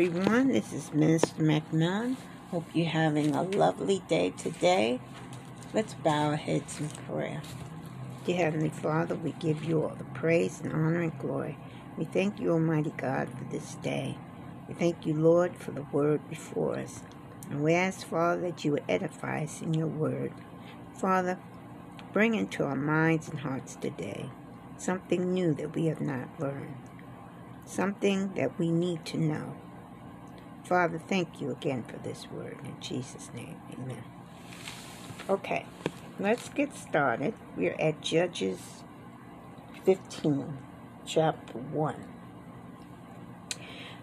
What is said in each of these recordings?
Everyone. This is Minister McMillan. Hope you're having a lovely day today. Let's bow our heads in prayer. Dear Heavenly Father, we give you all the praise and honor and glory. We thank you, Almighty God, for this day. We thank you, Lord, for the word before us. And we ask, Father, that you would edify us in your word. Father, bring into our minds and hearts today something new that we have not learned something that we need to know. Father, thank you again for this word. In Jesus' name, amen. Okay, let's get started. We're at Judges 15, chapter 1.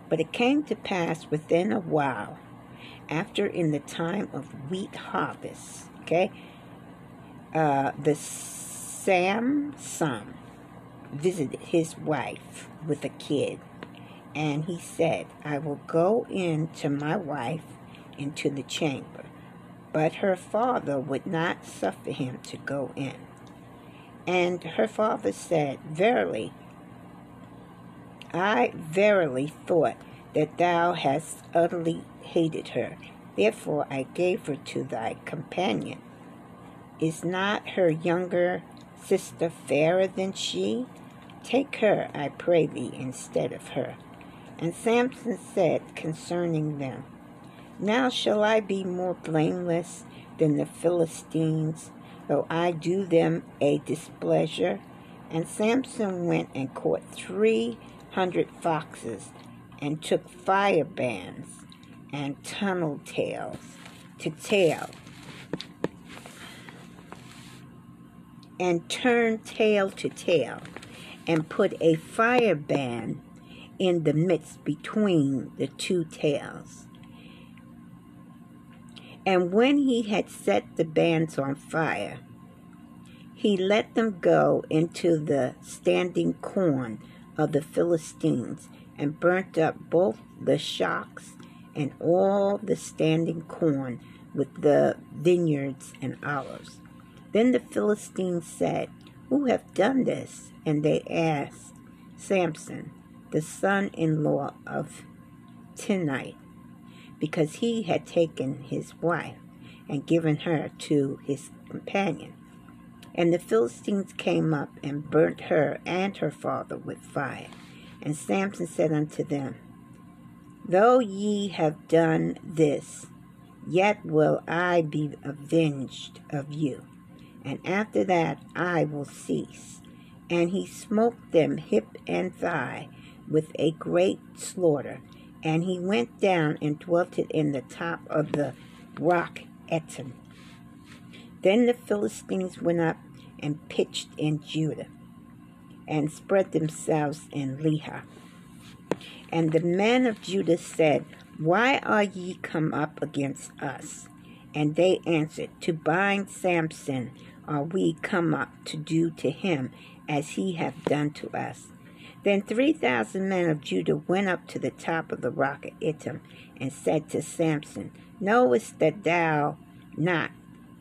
But it came to pass within a while, after in the time of wheat harvest, okay, uh, the Samson visited his wife with a kid, and he said, I will go in to my wife into the chamber. But her father would not suffer him to go in. And her father said, Verily, I verily thought that thou hast utterly hated her. Therefore I gave her to thy companion. Is not her younger sister fairer than she? Take her, I pray thee, instead of her. And Samson said concerning them, Now shall I be more blameless than the Philistines, though I do them a displeasure? And Samson went and caught three hundred foxes, and took fire bands and tunnel tails to tail, and turned tail to tail and put a fire band in the midst between the two tails. And when he had set the bands on fire, he let them go into the standing corn of the Philistines and burnt up both the shocks and all the standing corn with the vineyards and olives. Then the Philistines said, Who have done this? and they asked Samson, the son in law of Timnite, because he had taken his wife and given her to his companion. And the Philistines came up and burnt her and her father with fire. And Samson said unto them, Though ye have done this, yet will I be avenged of you, and after that I will cease and he smote them hip and thigh with a great slaughter. And he went down and dwelt in the top of the rock Etam. Then the Philistines went up and pitched in Judah, and spread themselves in Lehi. And the men of Judah said, Why are ye come up against us? And they answered, To bind Samson are we come up to do to him as he hath done to us. Then three thousand men of Judah went up to the top of the rock of Etam, and said to Samson, Knowest that thou not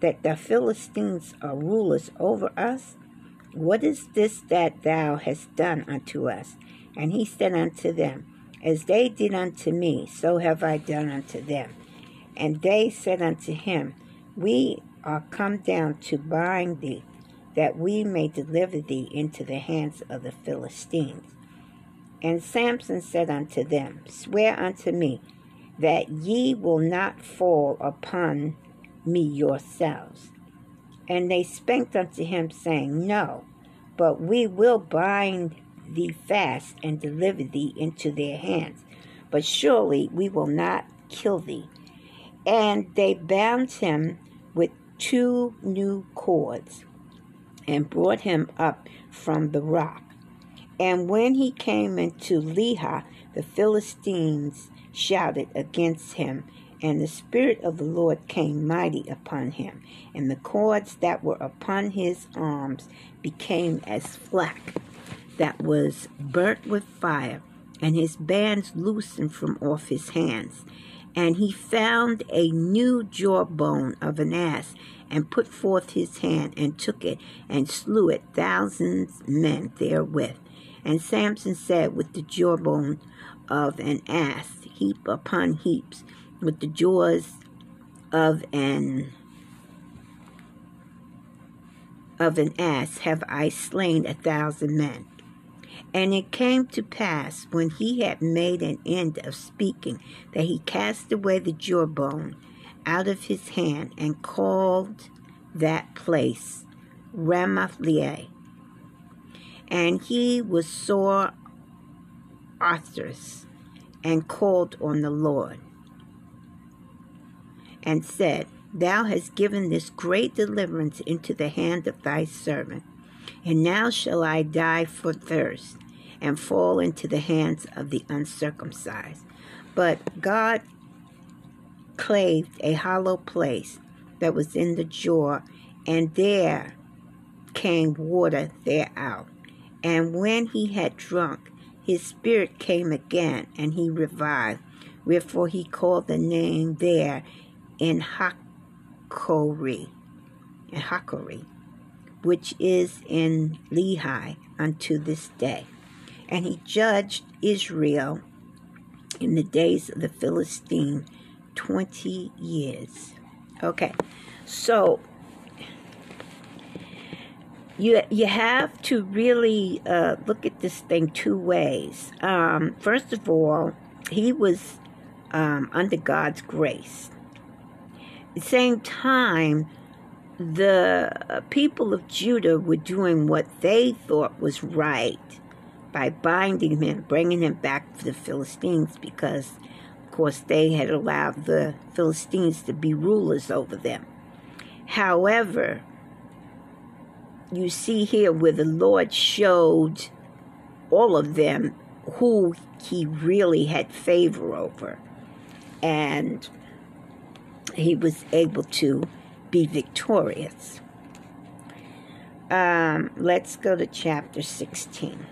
that the Philistines are rulers over us? What is this that thou hast done unto us? And he said unto them, As they did unto me, so have I done unto them. And they said unto him, We are come down to bind thee that we may deliver thee into the hands of the Philistines. And Samson said unto them, Swear unto me that ye will not fall upon me yourselves. And they spake unto him, saying, No, but we will bind thee fast and deliver thee into their hands. But surely we will not kill thee. And they bound him with two new cords and brought him up from the rock. And when he came into Lehi, the Philistines shouted against him, and the Spirit of the Lord came mighty upon him, and the cords that were upon his arms became as flax that was burnt with fire, and his bands loosened from off his hands. And he found a new jawbone of an ass, and put forth his hand, and took it, and slew it thousands men therewith. And Samson said with the jawbone of an ass, heap upon heaps, with the jaws of an of an ass have I slain a thousand men. And it came to pass, when he had made an end of speaking, that he cast away the jawbone out of his hand and called that place Ramath And he was sore athirst and called on the Lord and said, Thou hast given this great deliverance into the hand of thy servant, and now shall I die for thirst and fall into the hands of the uncircumcised. But God claved a hollow place that was in the jaw, and there came water thereout. And when he had drunk, his spirit came again, and he revived. Wherefore he called the name there Enhakkore, in Hakori, which is in Lehi unto this day. And he judged Israel in the days of the Philistine 20 years. Okay, so you you have to really uh, look at this thing two ways. Um, first of all, he was um, under God's grace. At the same time, the people of Judah were doing what they thought was right by binding him, bringing him back to the Philistines, because, of course, they had allowed the Philistines to be rulers over them. However, you see here where the Lord showed all of them who he really had favor over. And he was able to be victorious. Um, let's go to chapter 16.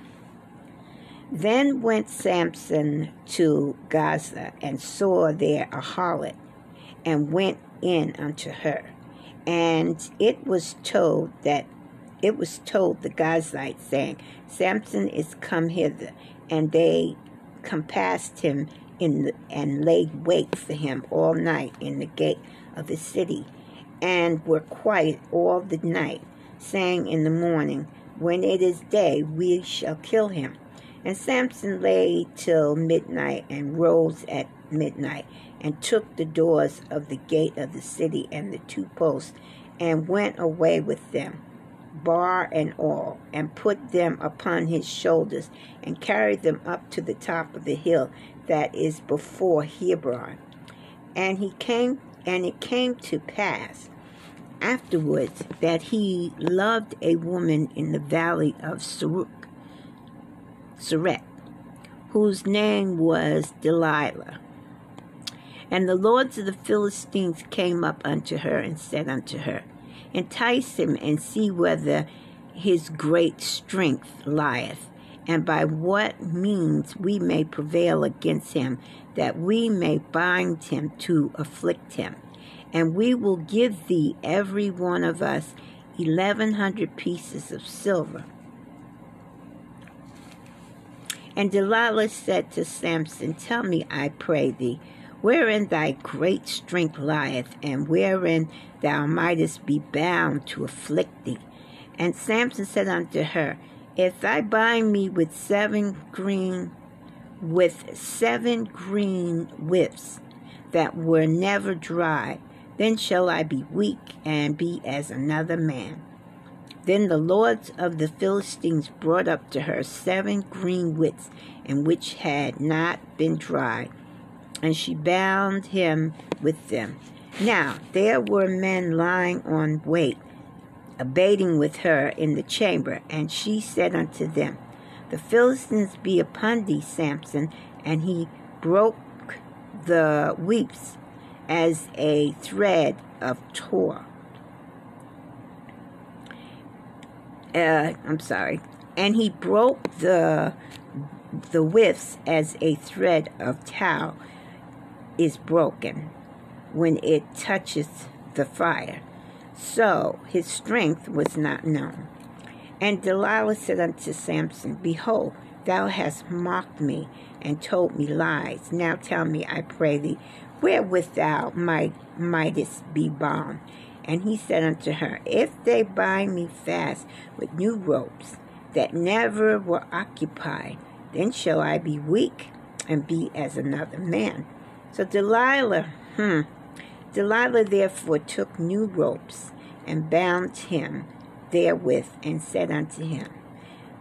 Then went Samson to Gaza and saw there a harlot and went in unto her. And it was told that it was told the Gazites, saying, Samson is come hither. And they compassed him in the, and laid wait for him all night in the gate of the city, and were quiet all the night, saying in the morning, When it is day, we shall kill him. And Samson lay till midnight and rose at midnight and took the doors of the gate of the city and the two posts and went away with them bar and all, and put them upon his shoulders, and carried them up to the top of the hill that is before Hebron. And he came, and it came to pass afterwards that he loved a woman in the valley of Saruk, Sarek, whose name was Delilah. And the lords of the Philistines came up unto her and said unto her, Entice him and see whether his great strength lieth, and by what means we may prevail against him, that we may bind him to afflict him. And we will give thee every one of us eleven hundred pieces of silver. And Delilah said to Samson, Tell me, I pray thee, wherein thy great strength lieth, and wherein thou mightest be bound to afflict thee. And Samson said unto her, If thou bind me with seven green with seven green whips that were never dry, then shall I be weak and be as another man. Then the lords of the Philistines brought up to her seven green whips, and which had not been dry, and she bound him with them. Now there were men lying on wait, abating with her in the chamber, and she said unto them, The Philistines be upon thee, Samson, and he broke the weeps as a thread of tor. Uh, I'm sorry, and he broke the the withs as a thread of tow is broken when it touches the fire. So his strength was not known. And Delilah said unto Samson, Behold, Thou hast mocked me and told me lies. Now tell me, I pray thee, wherewith thou might, mightest be bound. And he said unto her, If they bind me fast with new ropes that never were occupied, then shall I be weak and be as another man. So Delilah, hmm, Delilah therefore took new ropes and bound him therewith and said unto him,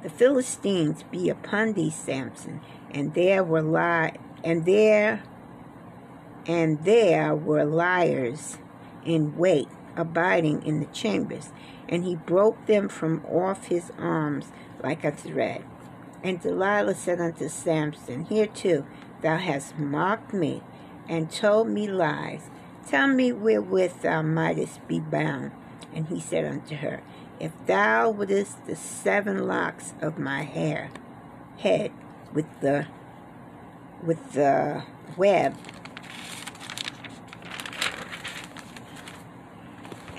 The Philistines be upon thee, Samson, and there were li- and there and there were liars in wait abiding in the chambers, and he broke them from off his arms like a thread. And Delilah said unto Samson, Hereto thou hast mocked me, and told me lies. Tell me wherewith thou mightest be bound. And he said unto her, If thou wouldest the seven locks of my hair, head with the with the web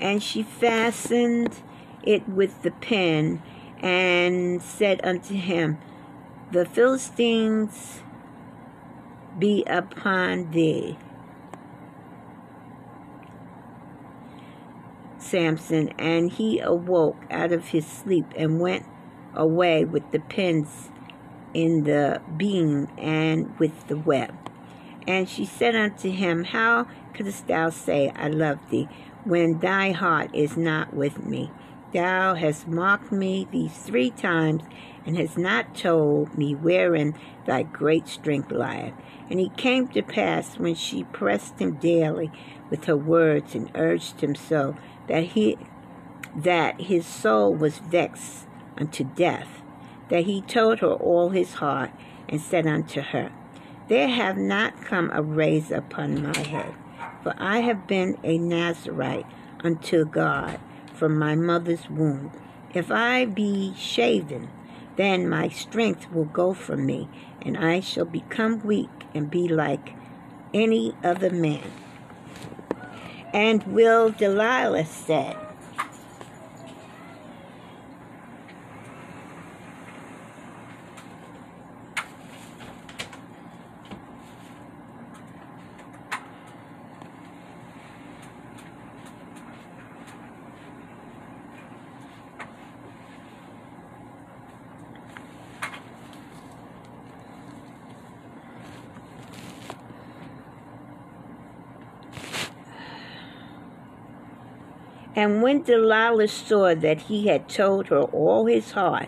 and she fastened it with the pin and said unto him, The Philistines be upon thee. Samson, and he awoke out of his sleep and went away with the pins in the beam and with the web. And she said unto him, How couldst thou say, I love thee, when thy heart is not with me. Thou hast mocked me these three times, and hast not told me wherein thy great strength lieth. And it came to pass when she pressed him daily with her words and urged him so that he that his soul was vexed unto death, that he told her all his heart, and said unto her, There have not come a razor upon my head for I have been a Nazarite unto God from my mother's womb. If I be shaven, then my strength will go from me, and I shall become weak and be like any other man. And will Delilah said, And when Delilah saw that he had told her all his heart,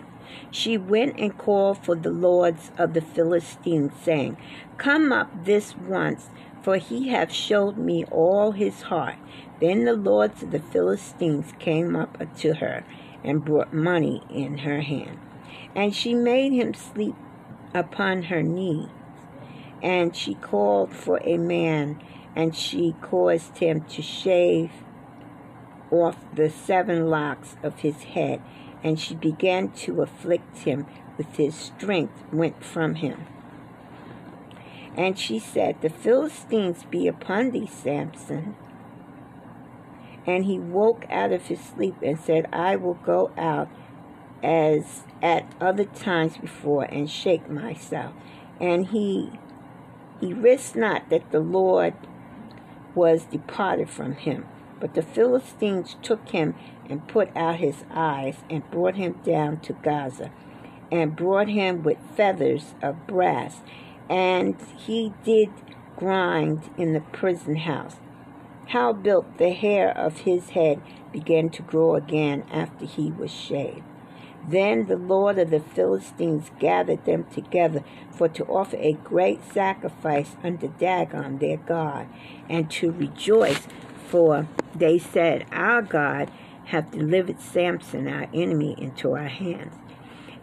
she went and called for the lords of the Philistines, saying, Come up this once, for he hath showed me all his heart. Then the lords of the Philistines came up to her and brought money in her hand. And she made him sleep upon her knee. And she called for a man, and she caused him to shave off the seven locks of his head, and she began to afflict him with his strength went from him. And she said, The Philistines be upon thee, Samson. And he woke out of his sleep and said, I will go out as at other times before and shake myself. And he he risked not that the Lord was departed from him. But the Philistines took him and put out his eyes and brought him down to Gaza and brought him with feathers of brass. And he did grind in the prison house. Howbeit the hair of his head began to grow again after he was shaved. Then the Lord of the Philistines gathered them together for to offer a great sacrifice unto Dagon their God, and to rejoice for they said, Our God hath delivered Samson, our enemy, into our hands.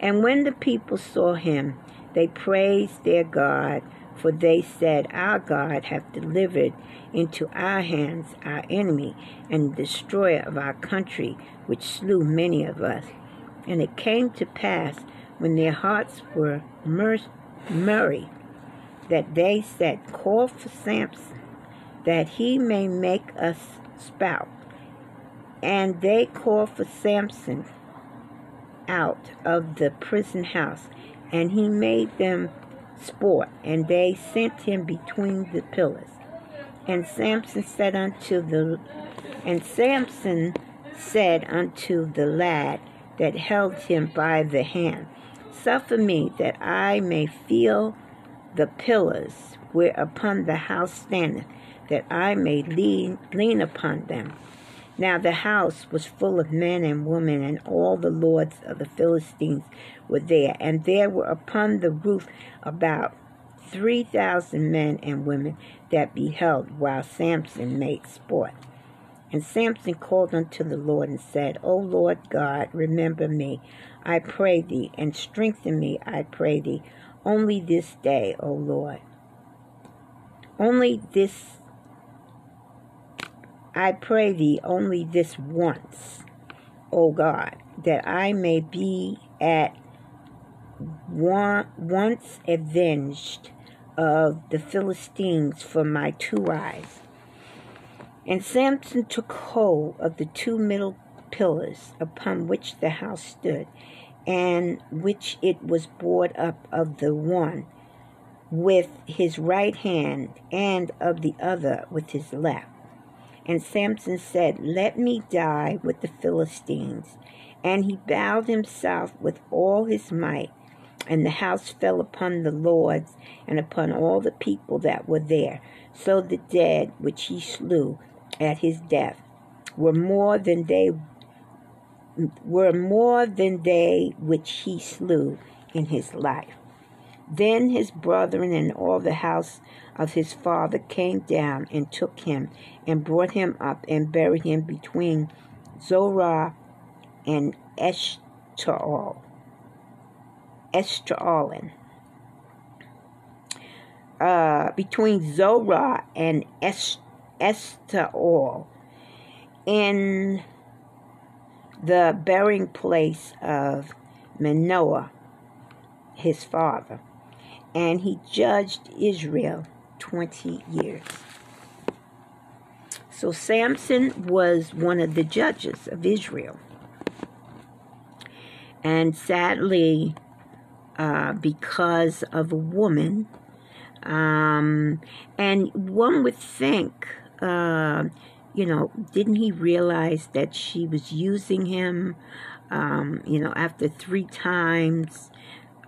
And when the people saw him, they praised their God, for they said, Our God hath delivered into our hands our enemy and the destroyer of our country, which slew many of us. And it came to pass, when their hearts were merry, that they said, Call for Samson that he may make us spout. And they called for Samson out of the prison house, and he made them sport, and they sent him between the pillars. And Samson said unto the and Samson said unto the lad that held him by the hand, Suffer me that I may feel the pillars whereupon the house standeth, that I may lean, lean upon them. Now the house was full of men and women, and all the lords of the Philistines were there. And there were upon the roof about three thousand men and women that beheld while Samson made sport. And Samson called unto the Lord and said, O Lord God, remember me, I pray thee, and strengthen me, I pray thee, only this day, O Lord. Only this I pray thee only this once, O God, that I may be at one, once avenged of the Philistines for my two eyes. And Samson took hold of the two middle pillars upon which the house stood, and which it was bored up of the one with his right hand, and of the other with his left. And Samson said, Let me die with the Philistines. And he bowed himself with all his might. And the house fell upon the lords and upon all the people that were there. So the dead which he slew at his death were more than they were more than they which he slew in his life. Then his brethren and all the house of his father came down and took him and brought him up and buried him between Zorah and Eshtaol. Eshtaolin. Uh, between Zorah and Eshtaol in the burying place of Manoah, his father. And he judged Israel 20 years. So Samson was one of the judges of Israel. And sadly, uh, because of a woman, um, and one would think, uh, you know, didn't he realize that she was using him? Um, you know, after three times,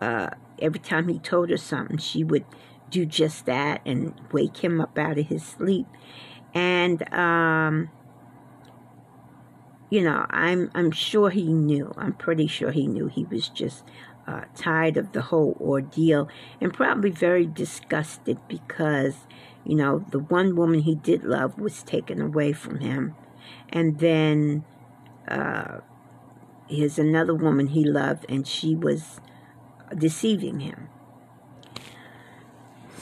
uh, every time he told her something, she would do just that and wake him up out of his sleep. And um, you know, I'm I'm sure he knew. I'm pretty sure he knew he was just uh, tired of the whole ordeal and probably very disgusted because you know the one woman he did love was taken away from him, and then uh, here's another woman he loved and she was deceiving him.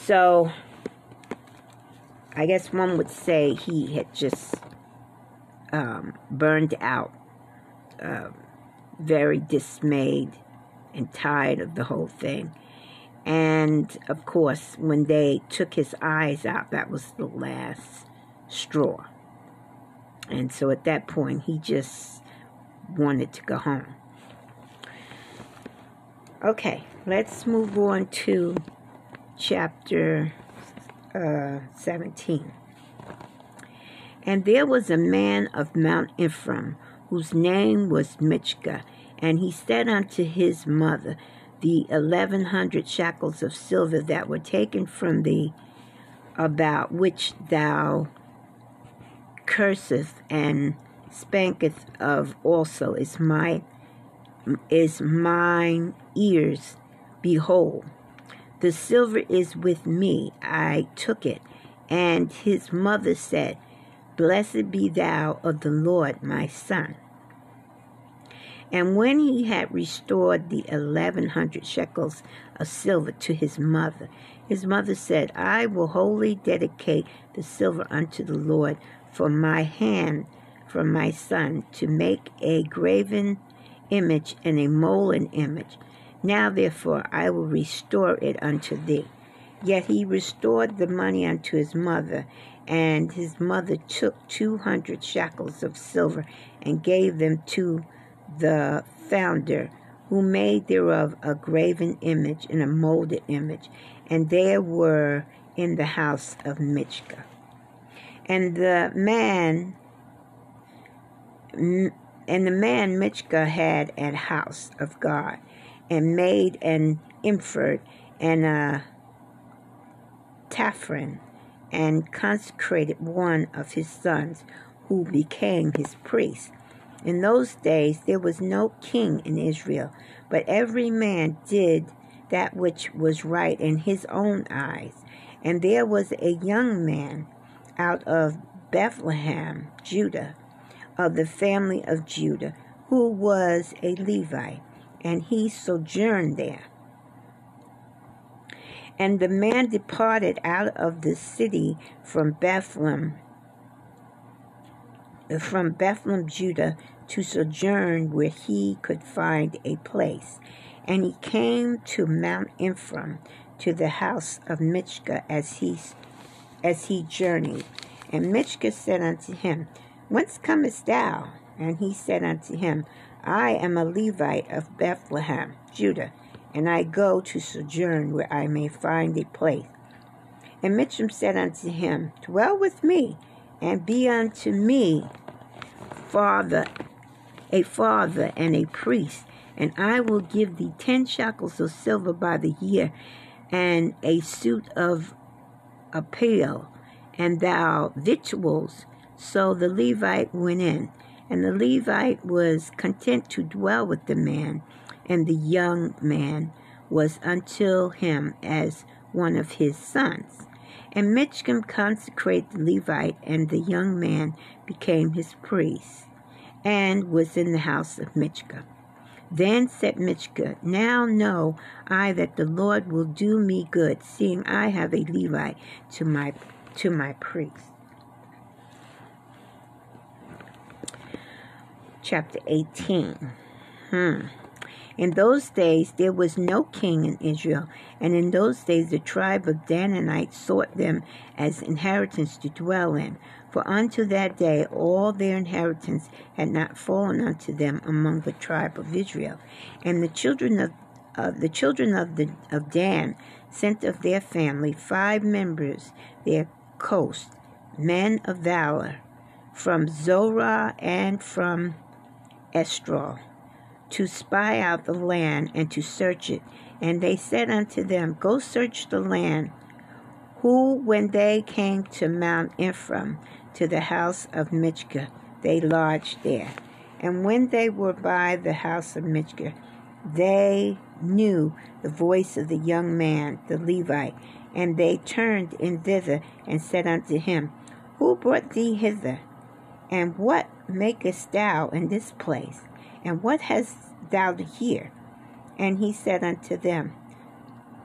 So, I guess one would say he had just um, burned out, uh, very dismayed and tired of the whole thing. And of course, when they took his eyes out, that was the last straw. And so at that point, he just wanted to go home. Okay, let's move on to chapter uh, 17. And there was a man of Mount Ephraim, whose name was Michka, and he said unto his mother, The eleven hundred shekels of silver that were taken from thee, about which thou curseth and spanketh of also is my is mine ears. Behold, the silver is with me. I took it. And his mother said, Blessed be thou of the Lord, my son. And when he had restored the eleven hundred shekels of silver to his mother, his mother said, I will wholly dedicate the silver unto the Lord for my hand from my son to make a graven image and a molten image now therefore I will restore it unto thee. Yet he restored the money unto his mother, and his mother took two hundred shekels of silver and gave them to the founder who made thereof a graven image and a molded image, and there were in the house of Michka. And the man and the man Michka had an house of God, and made an ephod and a teraphim, and consecrated one of his sons, who became his priest. In those days there was no king in Israel, but every man did that which was right in his own eyes. And there was a young man out of Bethlehem, Judah, of the family of Judah, who was a Levite, and he sojourned there. And the man departed out of the city from Bethlehem, from Bethlehem, Judah, to sojourn where he could find a place. And he came to Mount Ephraim, to the house of Michka, as he as he journeyed. And Michka said unto him, Whence comest thou? And he said unto him, I am a Levite of Bethlehem, Judah, and I go to sojourn where I may find a place. And Mitcham said unto him, Dwell with me, and be unto me father a father and a priest, and I will give thee ten shekels of silver by the year, and a suit of apparel, and thou victuals. So the Levite went in, and the Levite was content to dwell with the man, and the young man was until him as one of his sons. And Michcom consecrated the Levite, and the young man became his priest and was in the house of Michka. Then said Michka, Now know I that the Lord will do me good, seeing I have a Levite to my to my priest. Chapter 18. Hmm. In those days there was no king in Israel, and in those days the tribe of Danites sought them as inheritance to dwell in. For unto that day all their inheritance had not fallen unto them among the tribe of Israel. And the children of uh, the children of the of Dan sent of their family five members their coast, men of valor, from Zorah and from Eshtaol, to spy out the land and to search it. And they said unto them, Go search the land. Who, when they came to Mount Ephraim, to the house of Michka. They lodged there. And when they were by the house of Michka, they knew the voice of the young man, the Levite, and they turned in thither and said unto him, Who brought thee hither? And what makest thou in this place? And what hast thou here? And he said unto them,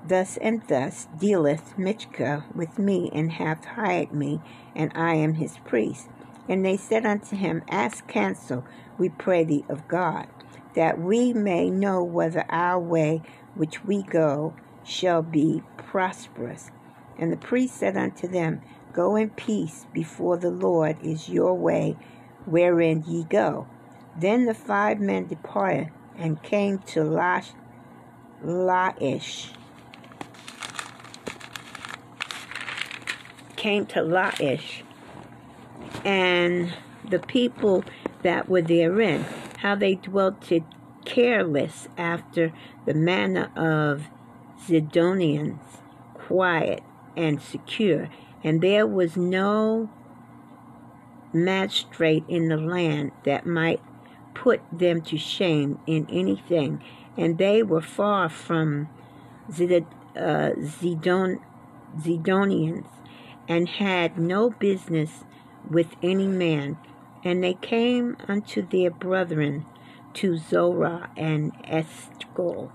Thus and thus dealeth Michka with me, and hath hired me, and I am his priest. And they said unto him, Ask counsel, we pray thee, of God, that we may know whether our way which we go shall be prosperous. And the priest said unto them, Go in peace before the Lord is your way wherein ye go. Then the five men departed and came to Lash, Laish. Came to Laish. And the people that were therein, how they dwelt careless after the manner of Zidonians, quiet and secure, and there was no magistrate in the land that might put them to shame in anything, and they were far from Zid, uh, Zidon, Zidonians and had no business with any man. And they came unto their brethren to Zorah and Eshtaol,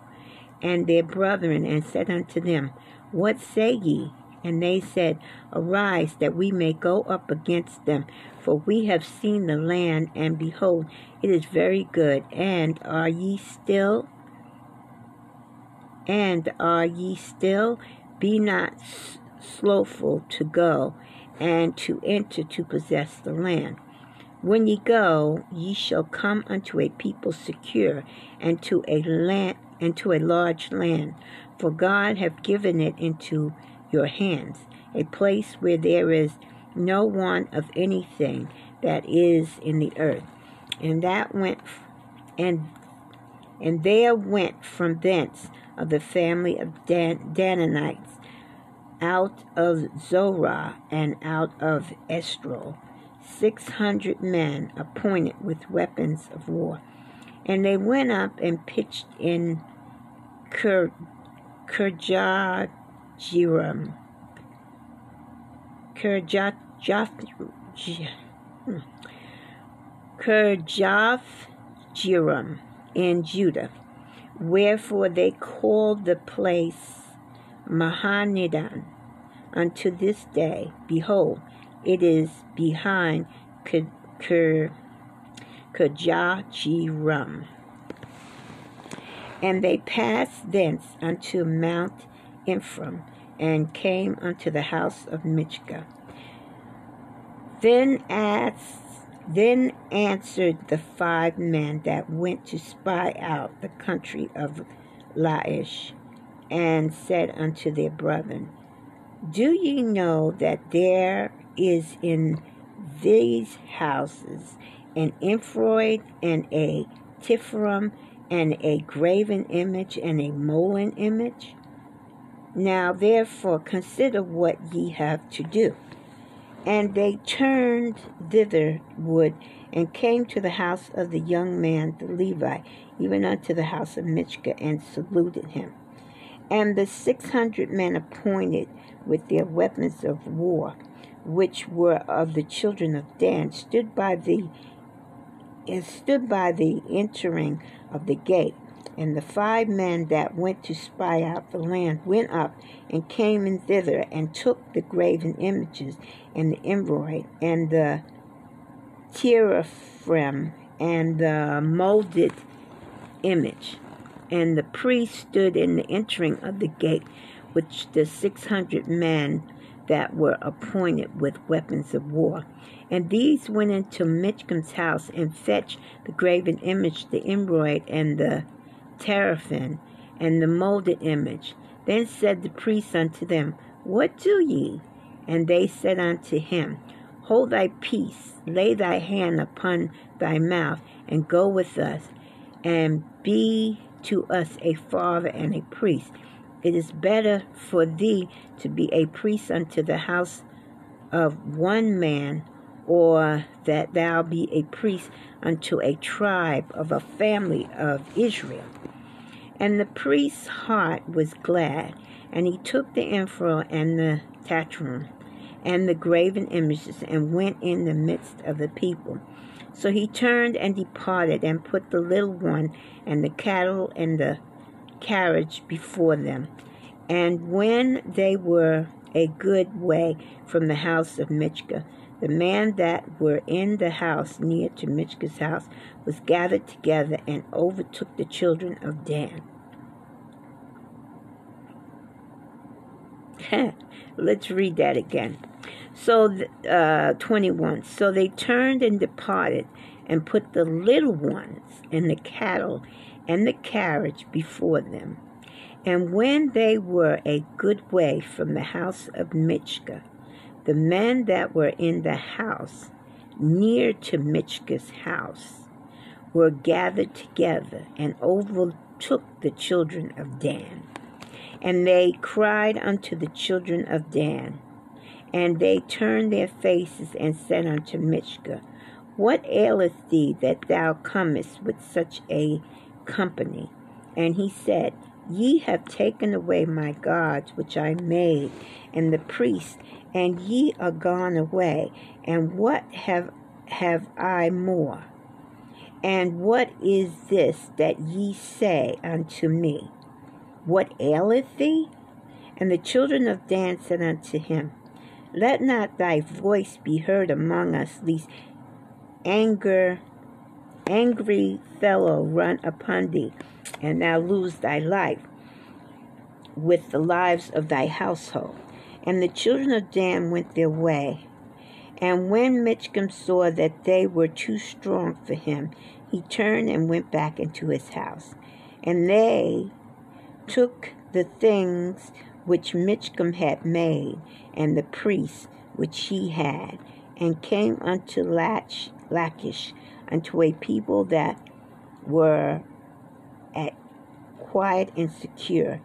and their brethren, and said unto them, What say ye? And they said, Arise, that we may go up against them, for we have seen the land, and behold, it is very good. And are ye still? And are ye still? Be not slowful to go and to enter to possess the land. When ye go, ye shall come unto a people secure, and to a land and to a large land, for God hath given it into your hands, a place where there is no want of anything that is in the earth. And that went and and there went from thence of the family of Dan, out of Zorah and out of six hundred men appointed with weapons of war. And they went up and pitched in Kirjath Jearim. Kirjath Kirjath Jearim in Judah. Wherefore they called the place Mahaneh-dan unto this day. Behold, it is behind Kirjath-jearim. And they passed thence unto Mount Ephraim, and came unto the house of Michgah. Then asked, then answered the five men that went to spy out the country of Laish, and said unto their brethren, Do ye know that there is in these houses an ephod and a teraphim and a graven image and a molten image? Now therefore consider what ye have to do. And they turned thitherward and came to the house of the young man the Levite, even unto the house of Michgah, and saluted him. And the six hundred men appointed with their weapons of war, which were of the children of Dan, stood by the and stood by the entering of the gate and the five men that went to spy out the land went up and came in thither and took the graven images and the embroidered and the teraphim and the molded image. And the priest stood in the entering of the gate, which the six hundred men that were appointed with weapons of war. And these went into Michgam's house and fetched the graven image, the embroidered, and the teraphim, and the molded image. Then said the priest unto them, What do ye? And they said unto him, Hold thy peace, lay thy hand upon thy mouth, and go with us, and be to us a father and a priest. It is better for thee to be a priest unto the house of one man, or that thou be a priest unto a tribe of a family of Israel. And the priest's heart was glad, and he took the ephod and the teraphim and the graven images and went in the midst of the people. So he turned and departed and put the little one and the cattle and the carriage before them. And when they were a good way from the house of Michgah, the men that were in the house near to Michgah's house was gathered together and overtook the children of Dan. Let's read that again. So, uh, 21. So they turned and departed and put the little ones and the cattle and the carriage before them. And when they were a good way from the house of Michgah, the men that were in the house near to Michgah's house were gathered together and overtook the children of Dan. And they cried unto the children of Dan, and they turned their faces and said unto Michgah, What aileth thee that thou comest with such a company? And he said, Ye have taken away my gods which I made, and the priests, and ye are gone away. And what have have I more? And what is this that ye say unto me? What aileth thee? And the children of Dan said unto him, let not thy voice be heard among us, lest anger, angry fellow run upon thee, and thou lose thy life with the lives of thy household. And the children of Dan went their way, And when Michcom saw that they were too strong for him, he turned and went back into his house. And they took the things which Michcom had made, and the priests which he had, and came unto Lach, Lachish, unto a people that were at quiet and secure,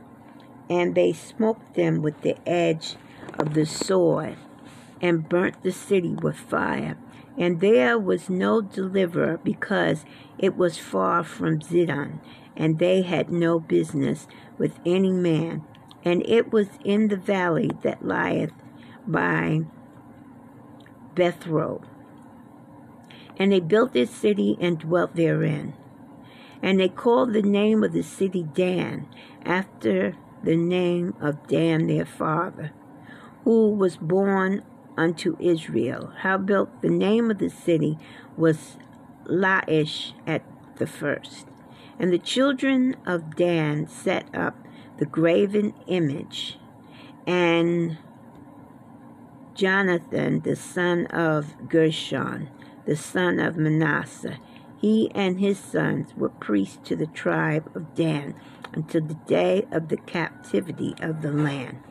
and they smote them with the edge of the sword, and burnt the city with fire. And there was no deliverer, because it was far from Zidon, and they had no business with any man. And it was in the valley that lieth by Bethro. And they built this city and dwelt therein. And they called the name of the city Dan, after the name of Dan their father, who was born unto Israel. Howbeit the name of the city was Laish at the first. And the children of Dan set up the graven image, and Jonathan, the son of Gershon, the son of Manasseh, he and his sons were priests to the tribe of Dan until the day of the captivity of the land.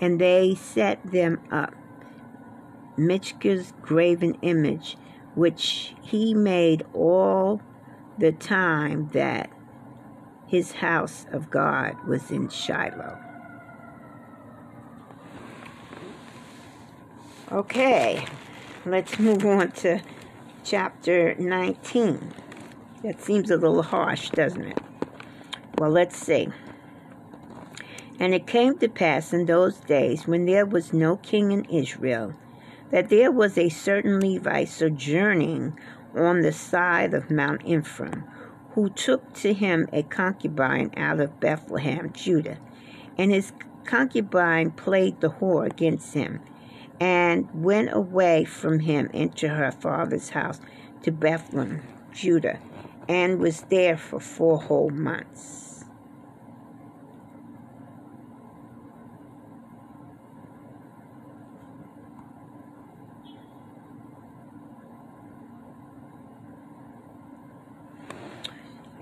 And they set them up, Michka's graven image, which he made all the time that his house of God was in Shiloh. Okay, let's move on to chapter 19. That seems a little harsh, doesn't it? Well, let's see. And it came to pass in those days when there was no king in Israel that there was a certain Levite sojourning on the side of Mount Ephraim, who took to him a concubine out of Bethlehem, Judah. And his concubine played the whore against him, and went away from him into her father's house to Bethlehem, Judah, and was there for four whole months.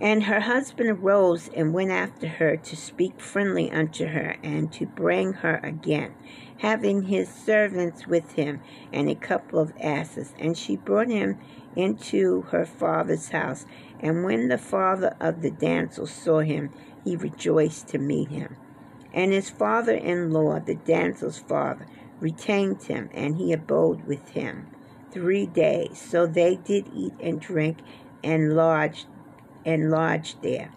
And her husband arose and went after her to speak friendly unto her and to bring her again, having his servants with him and a couple of asses. And she brought him into her father's house. And when the father of the damsel saw him, he rejoiced to meet him. And his father in law, the damsel's father, retained him, and he abode with him three days. So they did eat and drink and lodged and lodged there.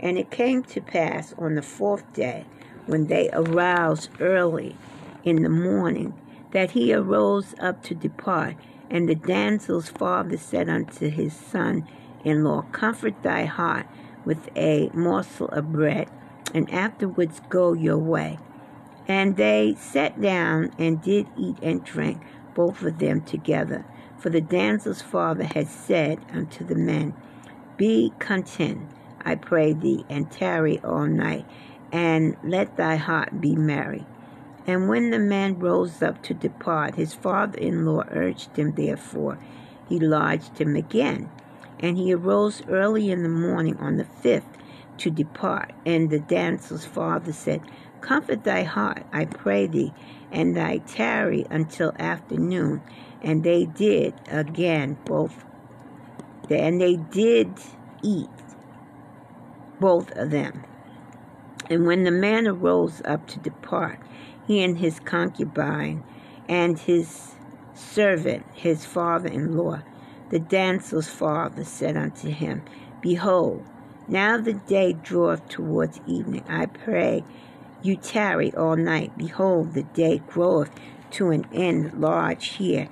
And it came to pass on the fourth day, when they aroused early in the morning, that he arose up to depart. And the damsel's father said unto his son in law, Comfort thy heart with a morsel of bread, and afterwards go your way. And they sat down and did eat and drink, both of them together. For the damsel's father had said unto the men, be content, I pray thee, and tarry all night, and let thy heart be merry. And when the man rose up to depart, his father in law urged him, therefore he lodged him again. And he arose early in the morning on the fifth to depart. And the damsel's father said, Comfort thy heart, I pray thee, and thy tarry until afternoon. And they did again both and they did eat, both of them. And when the man arose up to depart, he and his concubine and his servant, his father in law, the damsel's father, said unto him, Behold, now the day draweth towards evening. I pray you tarry all night. Behold, the day groweth to an end large here,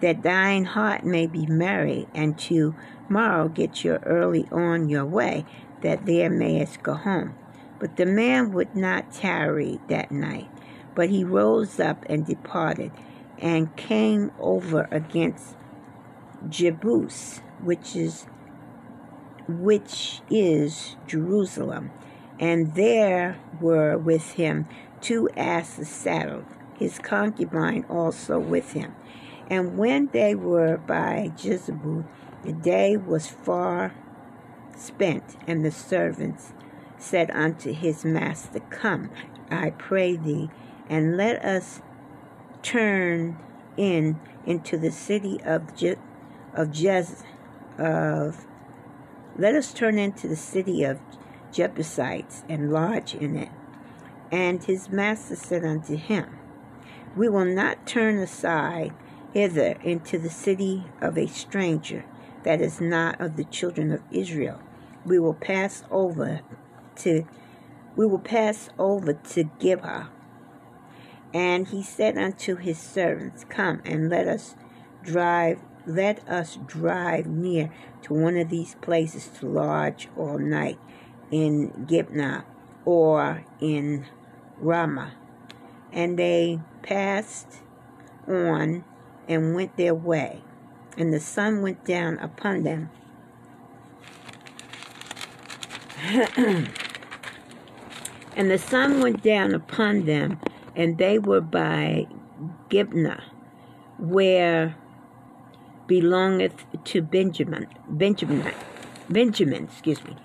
that thine heart may be merry, and to morrow get you early on your way, that thou mayest go home. But the man would not tarry that night, but he rose up and departed, and came over against Jebus, which is which is Jerusalem, and there were with him two asses saddled, his concubine also with him. And when they were by Jezebel, the day was far spent, and the servants said unto his master, Come, I pray thee, and let us turn in into the city of Je- of Jez of let us turn into the city of Jebusites and lodge in it. And his master said unto him, We will not turn aside hither into the city of a stranger that is not of the children of Israel. We will pass over to we will pass over to Gibeah. And he said unto his servants, Come and let us drive let us drive near to one of these places to lodge all night in Gibeah or in Ramah. And they passed on and went their way. And the sun went down upon them. and the sun went down upon them, and they were by Gibeah, where belongeth to Benjamin, Benjamin, Benjamin, excuse me.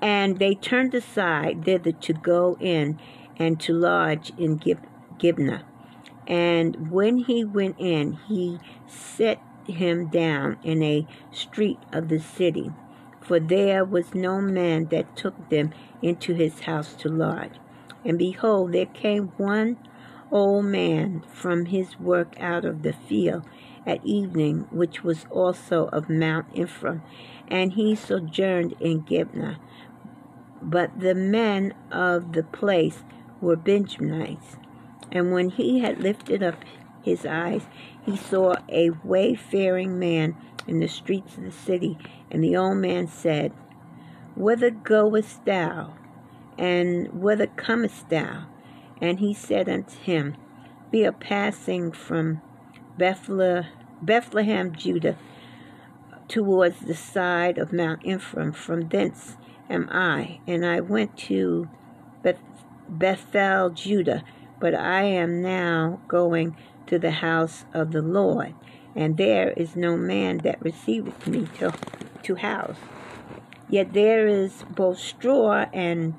And they turned aside thither to go in and to lodge in Gib- Gibeah. And when he went in, he set him down in a street of the city, for there was no man that took them into his house to lodge. And behold, there came one old man from his work out of the field at evening, which was also of Mount Ephraim, and he sojourned in Gibeah. But the men of the place were Benjamites. And when he had lifted up his eyes, he saw a wayfaring man in the streets of the city. And the old man said, Whither goest thou? And whither comest thou? And he said unto him, We are passing from Bethlehem, Bethlehem, Judah, towards the side of Mount Ephraim. From thence am I, and I went to Beth- Bethel, Judah, but I am now going to the house of the Lord, and there is no man that receiveth me to, to house. Yet there is both straw and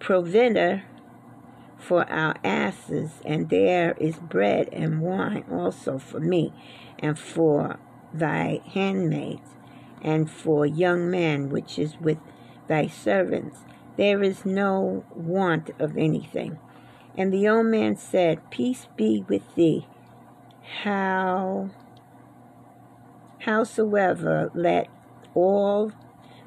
provender for our asses, and there is bread and wine also for me, and for thy handmaids, and for young men which is with thy servants. There is no want of anything. And the old man said, Peace be with thee. How howsoever let all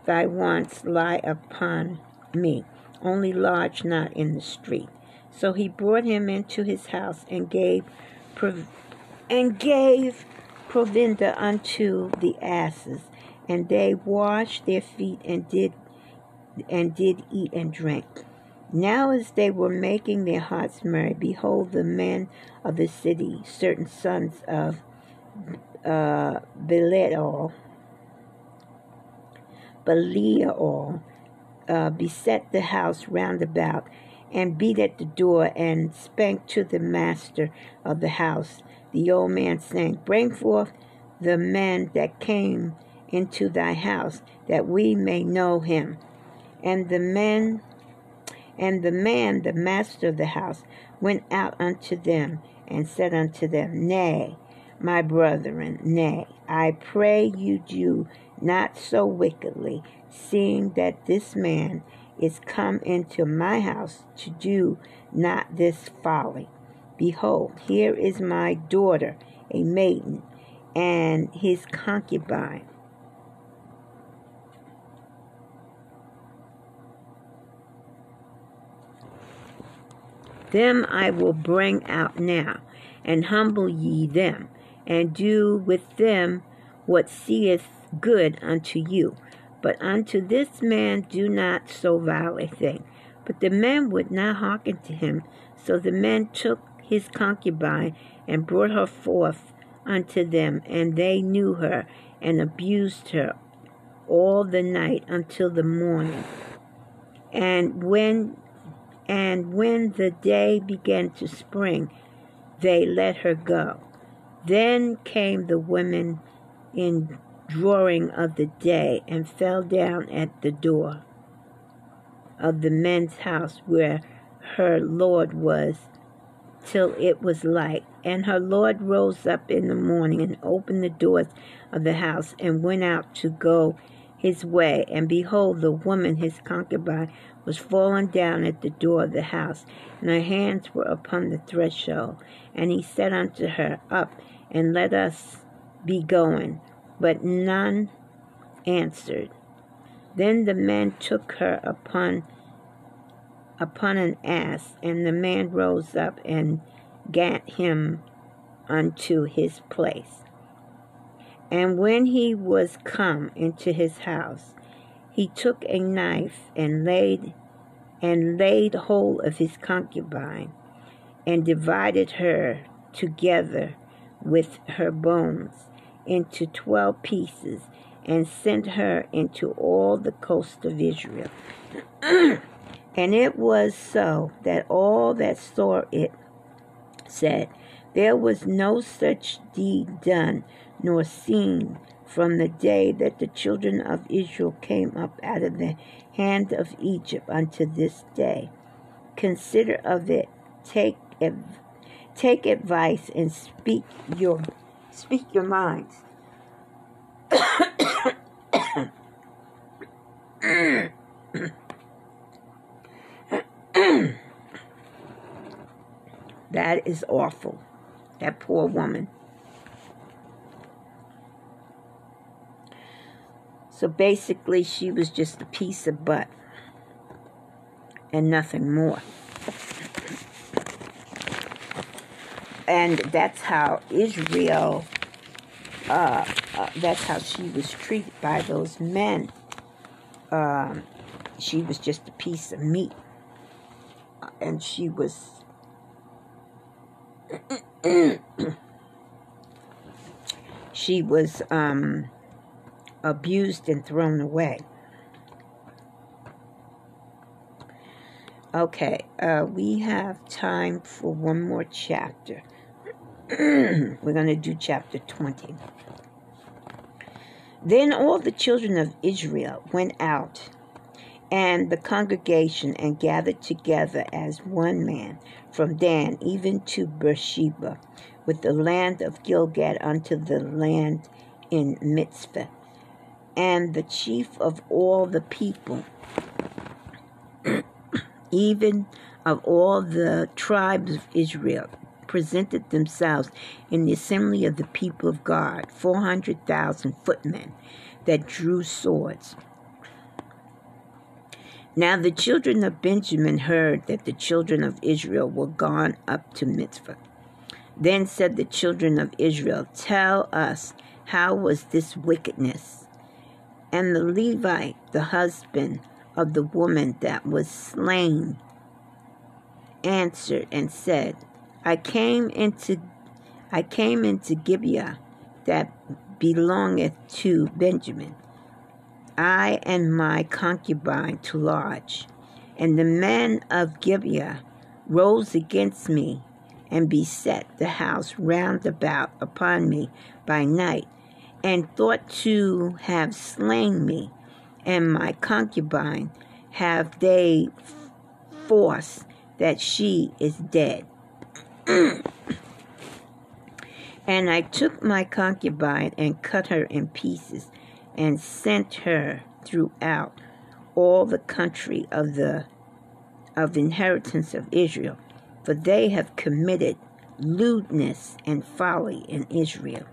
thy wants lie upon me, only lodge not in the street. So he brought him into his house and gave prov- and gave provender unto the asses, and they washed their feet and did and did eat and drink. Now as they were making their hearts merry, behold, the men of the city, certain sons of uh, Belial, Belial, uh, beset the house round about, and beat at the door, and spake to the master of the house, the old man, saying, Bring forth the man that came into thy house, that we may know him. And the man and the man, the master of the house, went out unto them, and said unto them, Nay, my brethren, nay, I pray you do not so wickedly, seeing that this man is come into my house to do not this folly. Behold, here is my daughter, a maiden, and his concubine. Them I will bring out now, and humble ye them, and do with them what seeth good unto you. But unto this man do not so vile a thing. But the men would not hearken to him. So the men took his concubine and brought her forth unto them, and they knew her and abused her all the night until the morning. And when and when the day began to spring, they let her go. Then came the women in drawing of the day and fell down at the door of the men's house where her Lord was till it was light. And her Lord rose up in the morning and opened the doors of the house and went out to go his way. And behold, the woman, his concubine, was fallen down at the door of the house, and her hands were upon the threshold. And he said unto her, Up, and let us be going. But none answered. Then the man took her upon upon an ass, and the man rose up and gat him unto his place. And when he was come into his house, he took a knife and laid and laid hold of his concubine, and divided her together with her bones into twelve pieces, and sent her into all the coast of Israel. And it was so that all that saw it said, There was no such deed done nor seen from the day that the children of Israel came up out of the hand of Egypt unto this day. Consider of it, take take advice and speak your speak your minds. that is awful. That poor woman. So basically, she was just a piece of butt and nothing more. And that's how Israel, uh, uh, that's how she was treated by those men. Um, she was just a piece of meat and she was she was um, abused and thrown away. Okay, uh, we have time for one more chapter. We're going to do chapter 20. Then all the children of Israel went out and the congregation and gathered together as one man from Dan even to Beersheba, with the land of Gilgad unto the land in Mizpah. And the chief of all the people, even of all the tribes of Israel, presented themselves in the assembly of the people of God, 400,000 footmen that drew swords. Now the children of Benjamin heard that the children of Israel were gone up to Mizpah. Then said the children of Israel, Tell us, how was this wickedness? And the Levite, the husband of the woman that was slain, answered and said, I came into I came into Gibeah that belongeth to Benjamin I and my concubine to lodge. And the men of Gibeah rose against me and beset the house round about upon me by night, and thought to have slain me, and my concubine have they forced that she is dead. and I took my concubine and cut her in pieces and sent her throughout all the country of the of the inheritance of Israel, for they have committed lewdness and folly in Israel.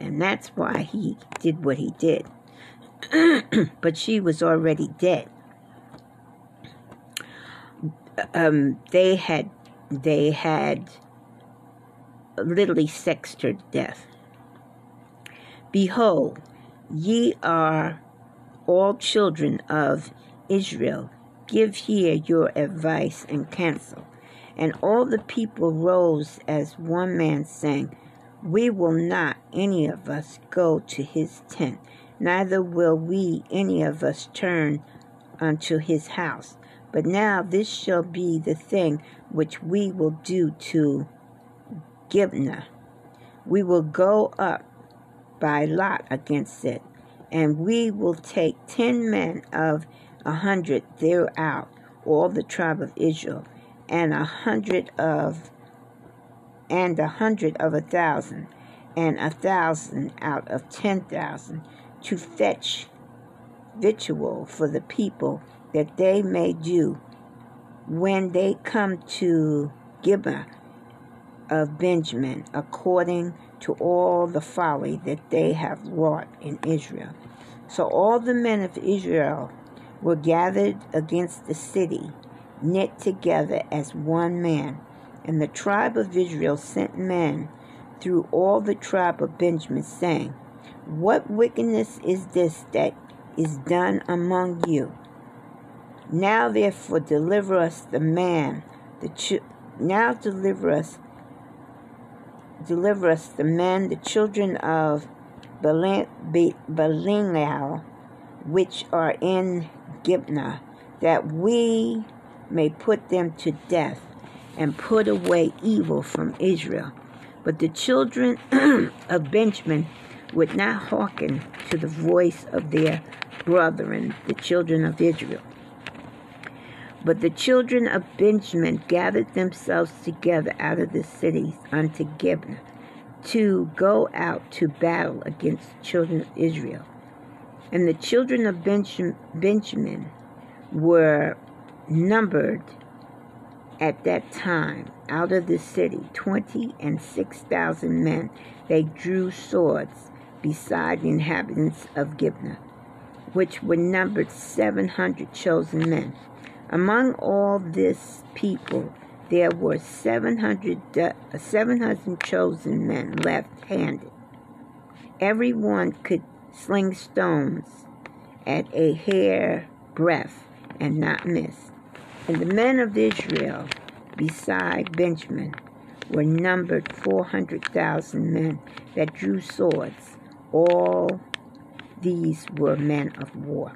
And that's why he did what he did. but she was already dead. Um, they had they had literally sexed her to death. Behold, Ye are all children of Israel. Give here your advice and counsel. And all the people rose as one man, saying, We will not any of us go to his tent, neither will we any of us turn unto his house. But now this shall be the thing which we will do to Gibeah We will go up by lot against it, and we will take ten men of a hundred thereout, all the tribe of Israel, and a hundred of and a hundred of a thousand, and a thousand out of ten thousand, to fetch victual for the people, that they may do when they come to Gibeah of Benjamin, according to all the folly that they have wrought in Israel. So all the men of Israel were gathered against the city, knit together as one man. And the tribe of Israel sent men through all the tribe of Benjamin, saying, What wickedness is this that is done among you? Now therefore deliver us the man, the ch- now deliver us, deliver us the men, the children of Belial, which are in Gibeah, that we may put them to death and put away evil from Israel. But the children of Benjamin would not hearken to the voice of their brethren, the children of Israel. But the children of Benjamin gathered themselves together out of the cities unto Gibeah to go out to battle against the children of Israel. And the children of Benjamin were numbered at that time out of the city twenty and six thousand men. They drew swords beside the inhabitants of Gibeah, which were numbered seven hundred chosen men. Among all this people, there were 700, uh, 700 chosen men left handed. Every one could sling stones at a hair breadth and not miss. And the men of Israel, beside Benjamin, were numbered 400,000 men that drew swords. All these were men of war.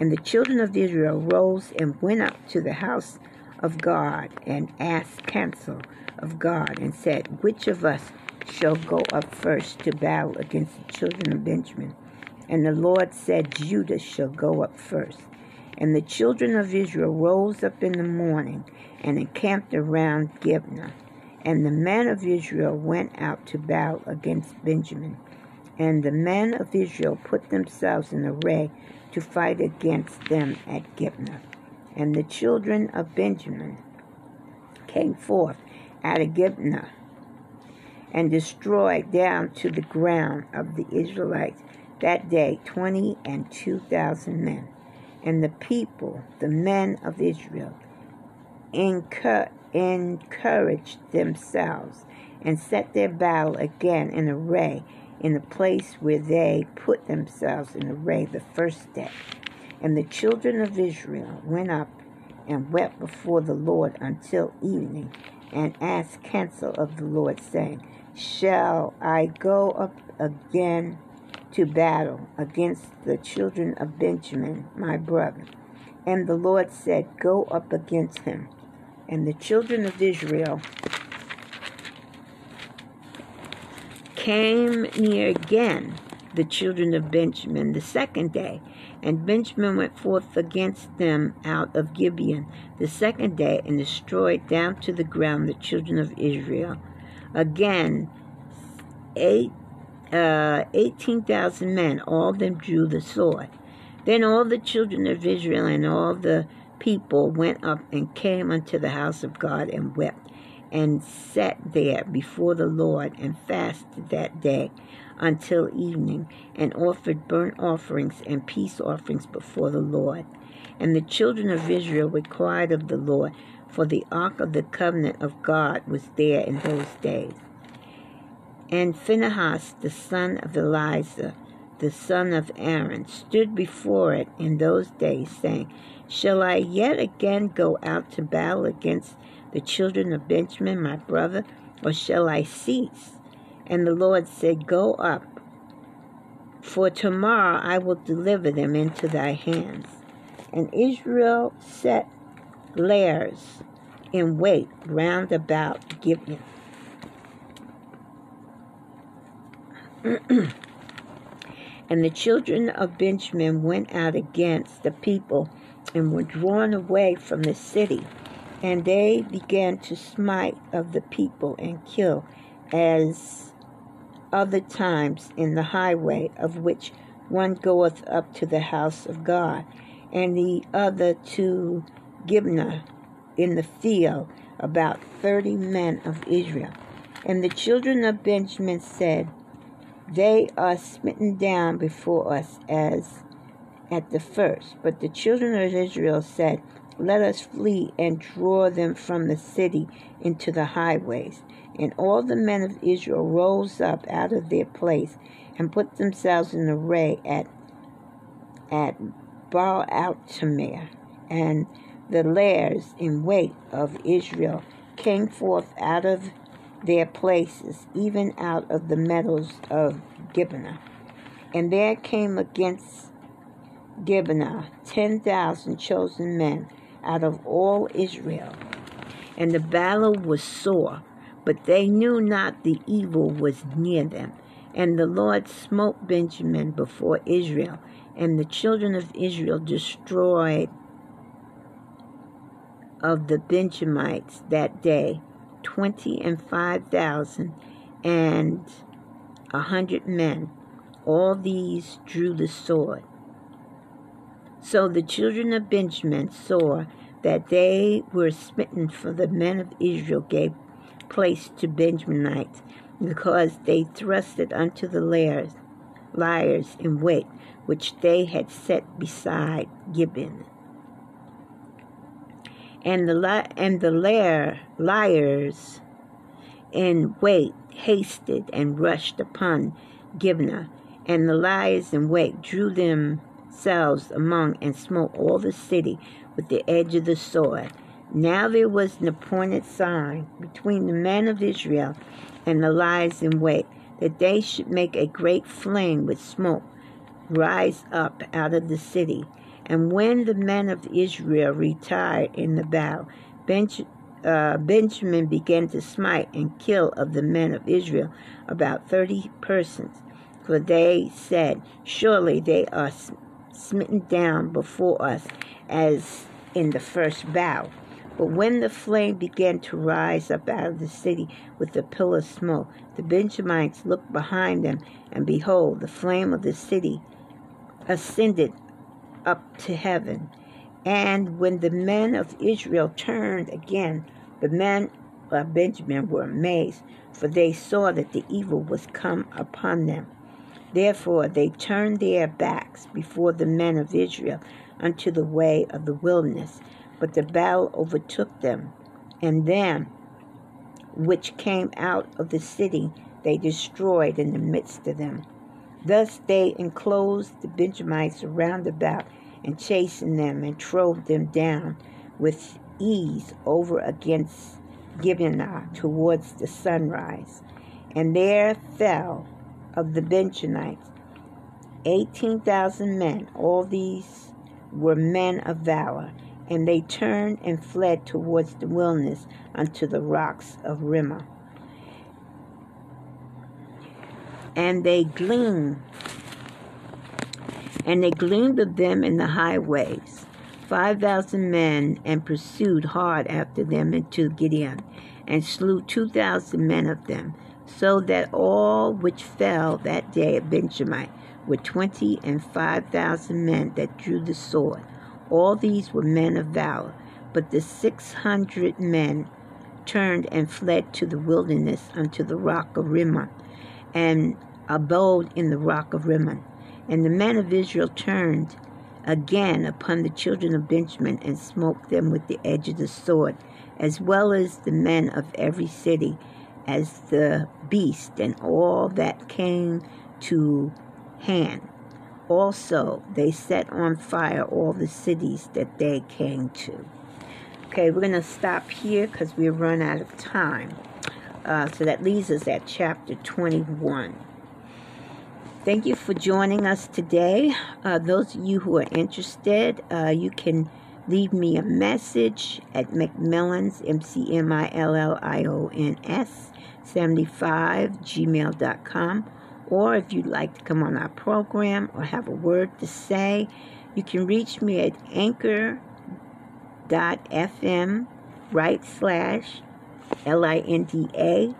And the children of Israel rose and went up to the house of God and asked counsel of God and said, Which of us shall go up first to battle against the children of Benjamin? And the Lord said, Judah shall go up first. And the children of Israel rose up in the morning and encamped around Gibeah. And the men of Israel went out to battle against Benjamin. And the men of Israel put themselves in array to fight against them at Gibeah. And the children of Benjamin came forth out of Gibeah and destroyed down to the ground of the Israelites that day twenty and two thousand men. And the people, the men of Israel, encouraged themselves and set their battle again in array in the place where they put themselves in array the first day. And the children of Israel went up and wept before the Lord until evening, and asked counsel of the Lord, saying, Shall I go up again to battle against the children of Benjamin, my brother? And the Lord said, Go up against him. And the children of Israel came near again the children of Benjamin the second day, and Benjamin went forth against them out of Gibeon the second day, and destroyed down to the ground the children of Israel. Again, eight, uh, 18,000 men, all of them drew the sword. Then all the children of Israel and all the people went up and came unto the house of God and wept and sat there before the Lord and fasted that day until evening and offered burnt offerings and peace offerings before the Lord. And the children of Israel required of the Lord, for the ark of the covenant of God was there in those days. And Phinehas, the son of Eleazar, the son of Aaron, stood before it in those days, saying, Shall I yet again go out to battle against the children of Benjamin, my brother, or shall I cease? And the Lord said, Go up, for tomorrow I will deliver them into thy hands. And Israel set lairs in wait round about Gibeon. and the children of Benjamin went out against the people and were drawn away from the city. And they began to smite of the people and kill, as other times in the highway, of which one goeth up to the house of God, and the other to Gibeah in the field, about thirty men of Israel. And the children of Benjamin said, They are smitten down before us as at the first. But the children of Israel said, Let us flee and draw them from the city into the highways. And all the men of Israel rose up out of their place and put themselves in array at at Baal Tamar. And the lairs in wait of Israel came forth out of their places, even out of the meadows of Gibeah. And there came against Gibeah ten thousand chosen men out of all Israel. And the battle was sore, but they knew not the evil was near them. And the Lord smote Benjamin before Israel, and the children of Israel destroyed of the Benjamites that day twenty and five thousand and a hundred men. All these drew the sword. So the children of Benjamin saw that they were smitten, for the men of Israel gave place to Benjaminites, because they thrusted unto the lairs, liars in wait, which they had set beside Gibeon. And the li- and the lair, liars in wait hasted and rushed upon Gibeah, and the liars in wait drew themselves among and smote all the city with the edge of the sword. Now there was an appointed sign between the men of Israel and the liars in wait, that they should make a great flame with smoke rise up out of the city. And when the men of Israel retired in the battle, uh, Benjamin began to smite and kill of the men of Israel about thirty persons. For they said, Surely they are smitten down before us as in the first bow. But when the flame began to rise up out of the city with a pillar of smoke, the Benjamites looked behind them, and behold, the flame of the city ascended up to heaven. And when the men of Israel turned again, the men of Benjamin were amazed, for they saw that the evil was come upon them. Therefore they turned their backs before the men of Israel unto the way of the wilderness. But the battle overtook them, and them which came out of the city they destroyed in the midst of them. Thus they enclosed the Benjamites around about, and chastened them, and drove them down with ease over against Gibeah towards the sunrise. And there fell of the Benjamites, 18,000 men. All these were men of valor, and they turned and fled towards the wilderness unto the rocks of Rimmon. And they gleaned, and they gleaned of them in the highways, five thousand men, and pursued hard after them into Gideon, and slew two thousand men of them so that all which fell that day at Benjamin were twenty and five thousand men that drew the sword. All these were men of valor, but the six hundred men turned and fled to the wilderness unto the rock of Rimmon, and abode in the rock of Rimmon. And the men of Israel turned again upon the children of Benjamin and smote them with the edge of the sword, as well as the men of every city as the beast and all that came to hand. Also, they set on fire all the cities that they came to. Okay, we're going to stop here because we've run out of time. Uh, so that leaves us at chapter 21. Thank you for joining us today. Uh, those of you who are interested, uh, you can leave me a message at McMillions, M C M I L L I O N S, 75 gmail.com or if you'd like to come on our program or have a word to say, you can reach me at anchor.fm right slash L-I-N-D-A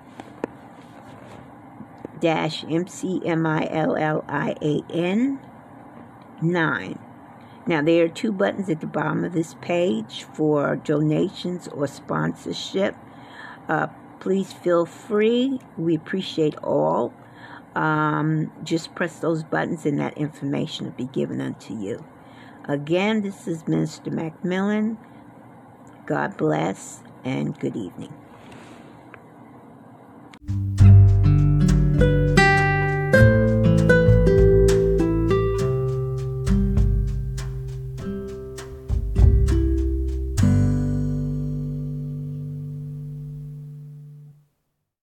dash M-C-M-I-L-L-I-A-N 9. Now, there are two buttons at the bottom of this page for donations or sponsorship. Uh, please feel free. We appreciate all. Um, just press those buttons and that information will be given unto you. Again, this is Minister McMillian. God bless and good evening you